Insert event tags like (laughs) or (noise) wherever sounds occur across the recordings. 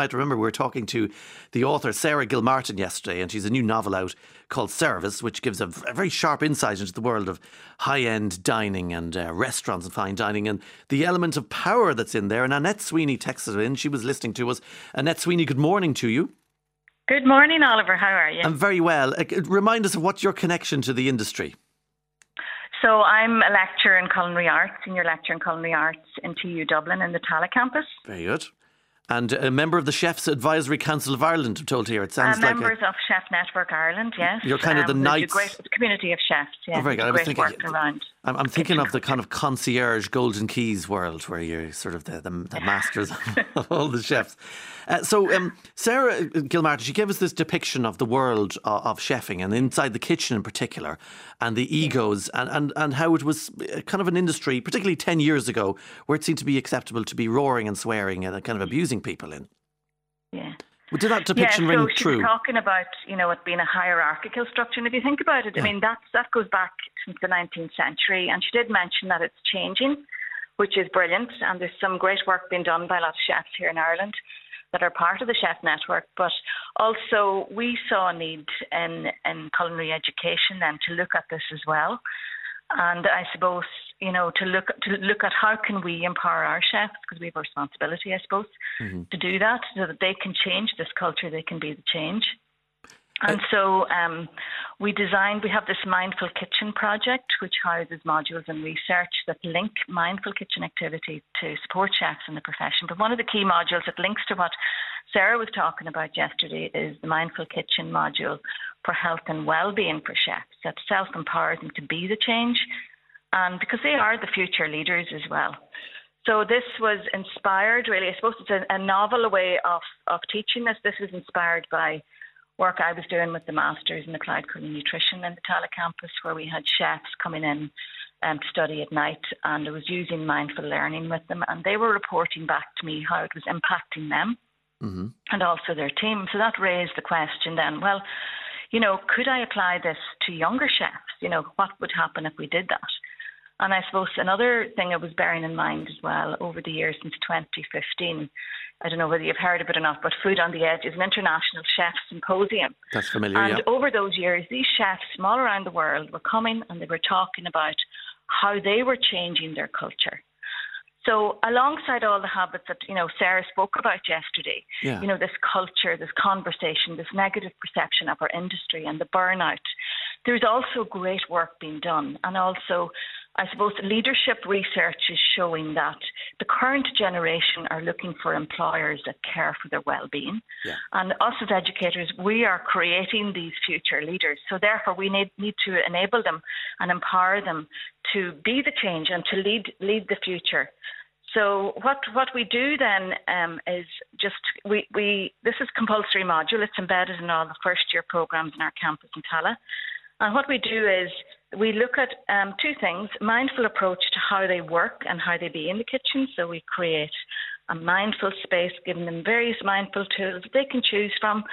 might remember we were talking to the author Sarah Gilmartin yesterday, and she's a new novel out called Service, which gives a, very sharp insight into the world of high end dining and uh, restaurants and fine dining and the element of power that's in there. And Annette Sweeney texted in. She was listening to us. Annette Sweeney, good morning to you. Good morning, Oliver. How are you? I'm very well. Uh, remind us of what's your connection to the industry. So I'm a lecturer in culinary arts, senior lecturer in culinary arts in TU Dublin in the Tallaght campus. Very good. And a member of the Chefs Advisory Council of Ireland, I'm told here. It sounds uh, like members a, of Chef Network Ireland, yes. You're kind of the um, knights. Great community of chefs, yes. Oh, very good. I was thinking, around. I'm, I'm thinking of the kind of concierge Golden Keys world where you're sort of the, the, the (laughs) masters of (laughs) all the chefs. Uh, so, um, Sarah Gilmartin, she gave us this depiction of the world of, of, chefing and inside the kitchen in particular, and the egos, and, and, and how it was uh, kind of an industry, particularly 10 years ago, where it seemed to be acceptable to be roaring and swearing and kind of abusing people in. Yeah. Did that depiction yeah, so ring true? Talking about you know it being a hierarchical structure, and if you think about it, yeah. I mean that that goes back since the 19th century, and she did mention that it's changing, which is brilliant, and there's some great work being done by a lot of chefs here in Ireland that are part of the chef network. But also we saw a need in in culinary education then to look at this as well, and I suppose you know to look to look at how can we empower our chefs because we have a responsibility, I suppose, mm-hmm. to do that so that they can change this culture, they can be the change. And so um, we designed, we have this Mindful Kitchen project, which houses modules and research that link mindful kitchen activity to support chefs in the profession. But one of the key modules that links to what Sarah was talking about yesterday is the Mindful Kitchen module for health and well-being for chefs that self-empowers them to be the change and because they are the future leaders as well. So this was inspired really, I suppose it's a, a novel way of, of teaching this. This was inspired by work I was doing with the masters in the applied culinary nutrition in the Tallaght campus where we had chefs coming in um, to study at night and I was using mindful learning with them and they were reporting back to me how it was impacting them mm-hmm. and also their team. So that raised the question then, well, you know, could I apply this to younger chefs? You know, what would happen if we did that? And I suppose another thing I was bearing in mind as well over the years since 2015, I don't know whether you've heard of it or not, but Food on the Edge is an international chef symposium. That's familiar, And yeah. over those years, these chefs from all around the world were coming and they were talking about how they were changing their culture. So alongside all the habits that you know Sarah spoke about yesterday, yeah. you know this culture, this conversation, this negative perception of our industry and the burnout, there's also great work being done, and also I suppose leadership research is showing that the current generation are looking for employers that care for their well-being, yeah. and us as educators, we are creating these future leaders. So therefore, we need need to enable them and empower them to be the change and to lead lead the future. So what what we do then um, is just we, we this is compulsory module. It's embedded in all the first year programs in our campus in Tallaght. And what we do is we look at um, two things mindful approach to how they work and how they be in the kitchen. So we create a mindful space, giving them various mindful tools that they can choose from,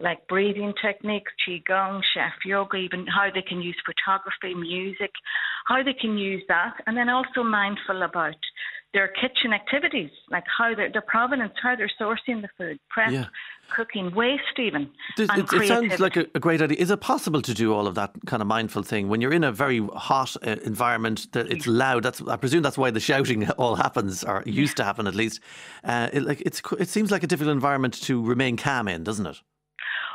like breathing techniques, qigong, chef yoga, even how they can use photography, music, how they can use that, and then also mindful about their kitchen activities, like how their, their provenance, how they're sourcing the food, prep, yeah. cooking, waste even. It, it, it sounds like a, a, great idea. Is it possible to do all of that kind of mindful thing when you're in a very hot uh, environment? That it's loud. That's I presume that's why the shouting (laughs) all happens, or used to happen at least. Uh, it, like it's it seems like a difficult environment to remain calm in, doesn't it?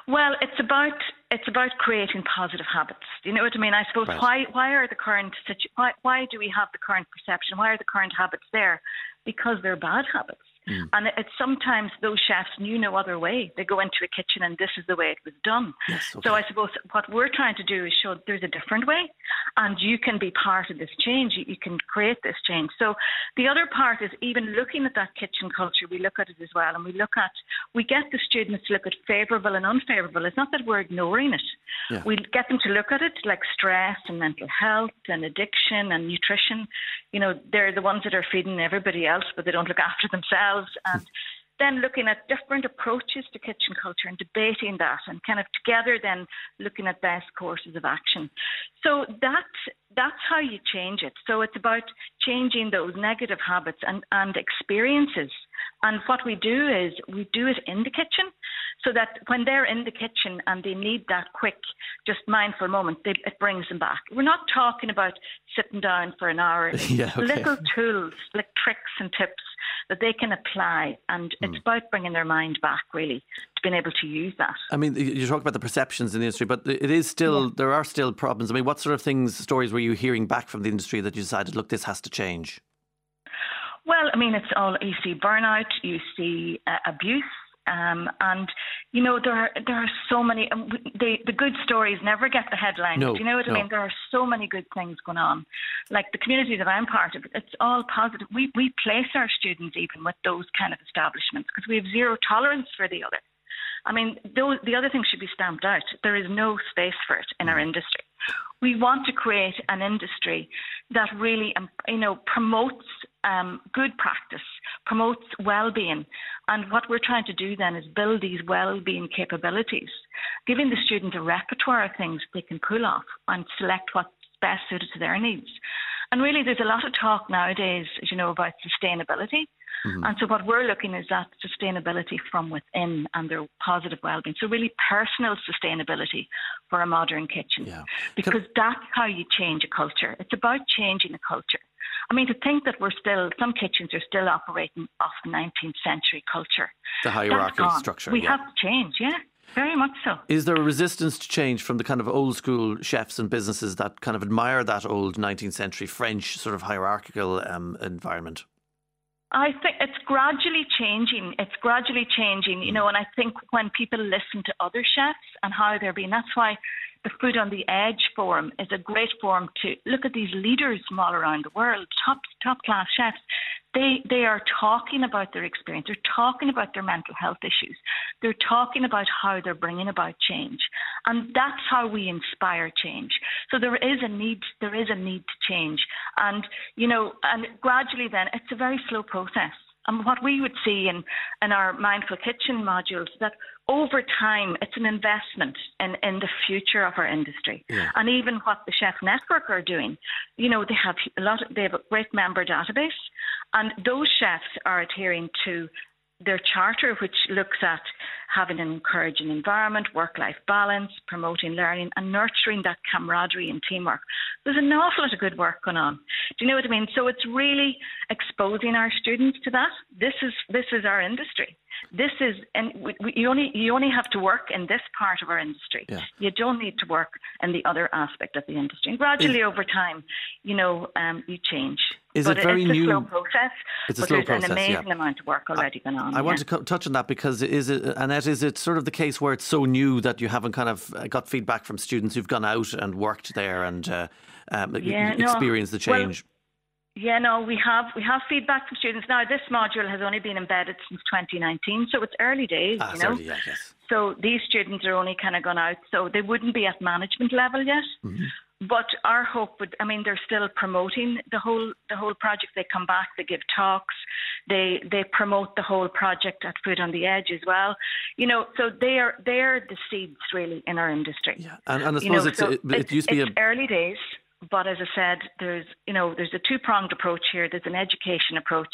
Well, it's about it's about creating positive habits. Do you know what I mean? I suppose right. why why are the current situ- why why do we have the current perception? Why are the current habits there? Because they're bad habits. Mm. And it's sometimes those chefs knew no other way. They go into a kitchen and this is the way it was done. Yes, okay. So I suppose what we're trying to do is show there's a different way and you can be part of this change. You, you can create this change. So the other part is even looking at that kitchen culture, we look at it as well and we look at, we get the students to look at favourable and unfavourable. It's not that we're ignoring it. Yeah. We get them to look at it like stress and mental health and addiction and nutrition. You know, they're the ones that are feeding everybody else, but they don't look after themselves and then looking at different approaches to kitchen culture and debating that and kind of together then looking at best courses of action. So that that's how you change it. So it's about changing those negative habits and, and experiences. And what we do is we do it in the kitchen so that when they're in the kitchen and they need that quick, just mindful moment, they, it brings them back. We're not talking about sitting down for an hour. (laughs) yeah, okay. Little tools, like tricks and tips that they can apply. And mm. it's hmm. about bringing their mind back, really, to being able to use that. I mean, you talk about the perceptions in the industry, but it is still, yeah. there are still problems. I mean, what sort of things, stories were you hearing back from the industry that you decided, look, this has to change? Well, I mean, it's all you see burnout, you see uh, abuse, um, and you know there are there are so many. Um, the the good stories never get the headlines. No, Do you know what no. I mean? There are so many good things going on. Like the community that I'm part of, it's all positive. We we place our students even with those kind of establishments because we have zero tolerance for the other. I mean, those, the other thing should be stamped out. There is no space for it in our mm. industry. We want to create an industry that really, um, you know, promotes um, good practice, promotes well-being, and what we're trying to do then is build these well-being capabilities, giving the student a repertoire of things they can pull off and select what's best suited to their needs. And really, there's a lot of talk nowadays, as you know, about sustainability. Mm-hmm. And so, what we're looking is that sustainability from within and their positive well-being. So, really, personal sustainability for a modern kitchen, yeah. because that's how you change a culture. It's about changing a culture. I mean, to think that we're still, some kitchens are still operating off the 19th century culture. The hierarchical structure. We yeah. have to change, yeah. Very much so. Is there a resistance to change from the kind of old school chefs and businesses that kind of admire that old 19th century French sort of hierarchical um, environment? I think it's gradually changing. It's gradually changing, you know, and I think when people listen to other chefs and how they're being, that's why the Food on the Edge forum is a great forum to look at these leaders from all around the world, top top class chefs. They they are talking about their experience. They're talking about their mental health issues. They're talking about how they're bringing about change, and that's how we inspire change. So there is a need. There is a need to change, and you know, and gradually then it's a very slow process. And what we would see in, in our Mindful Kitchen modules that over time it's an investment in, in the future of our industry. Yeah. And even what the Chef Network are doing, you know, they have a lot of, they have a great member database and those chefs are adhering to their charter, which looks at having an encouraging environment, work life balance, promoting learning, and nurturing that camaraderie and teamwork. There's an awful lot of good work going on. Do you know what I mean? So it's really exposing our students to that. This is this is our industry. This is, and we, we, you only you only have to work in this part of our industry. Yeah. You don't need to work in the other aspect of the industry. And gradually, is, over time, you know, um, you change. Is but it very it's new? a slow process. It's a but slow there's process. an amazing yeah. amount of work already going on. I yeah. want to co- touch on that because is it, Annette, is it sort of the case where it's so new that you haven't kind of uh, got feedback from students who've gone out and worked there and uh, um, yeah, experienced no. the change? Well, yeah, no, we have we have feedback from students. Now this module has only been embedded since 2019, so it's early days. Ah, you know, yeah, yes. so these students are only kind of gone out, so they wouldn't be at management level yet. Mm-hmm. But our hope would, I mean, they're still promoting the whole the whole project. They come back, they give talks, they they promote the whole project at Food on the Edge as well. You know, so they are they're the seeds really in our industry. Yeah, and, and I suppose you know, it's, so it, it used to be a early days but as I said, there's you know there's a two pronged approach here. There's an education approach,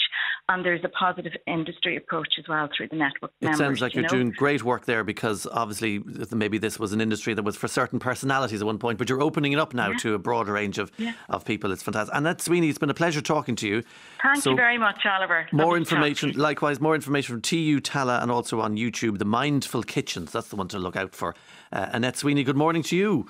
and there's a positive industry approach as well through the network. It members, sounds like you you're know? doing great work there because obviously maybe this was an industry that was for certain personalities at one point, but you're opening it up now yeah. to a broader range of, yeah. of people. It's fantastic. Annette Sweeney, it's been a pleasure talking to you. Thank so you very much, Oliver. More Lovely information, likewise, more information from TU Tallaght and also on YouTube, The Mindful Kitchens. That's the one to look out for. Uh, Annette Sweeney, good morning to you.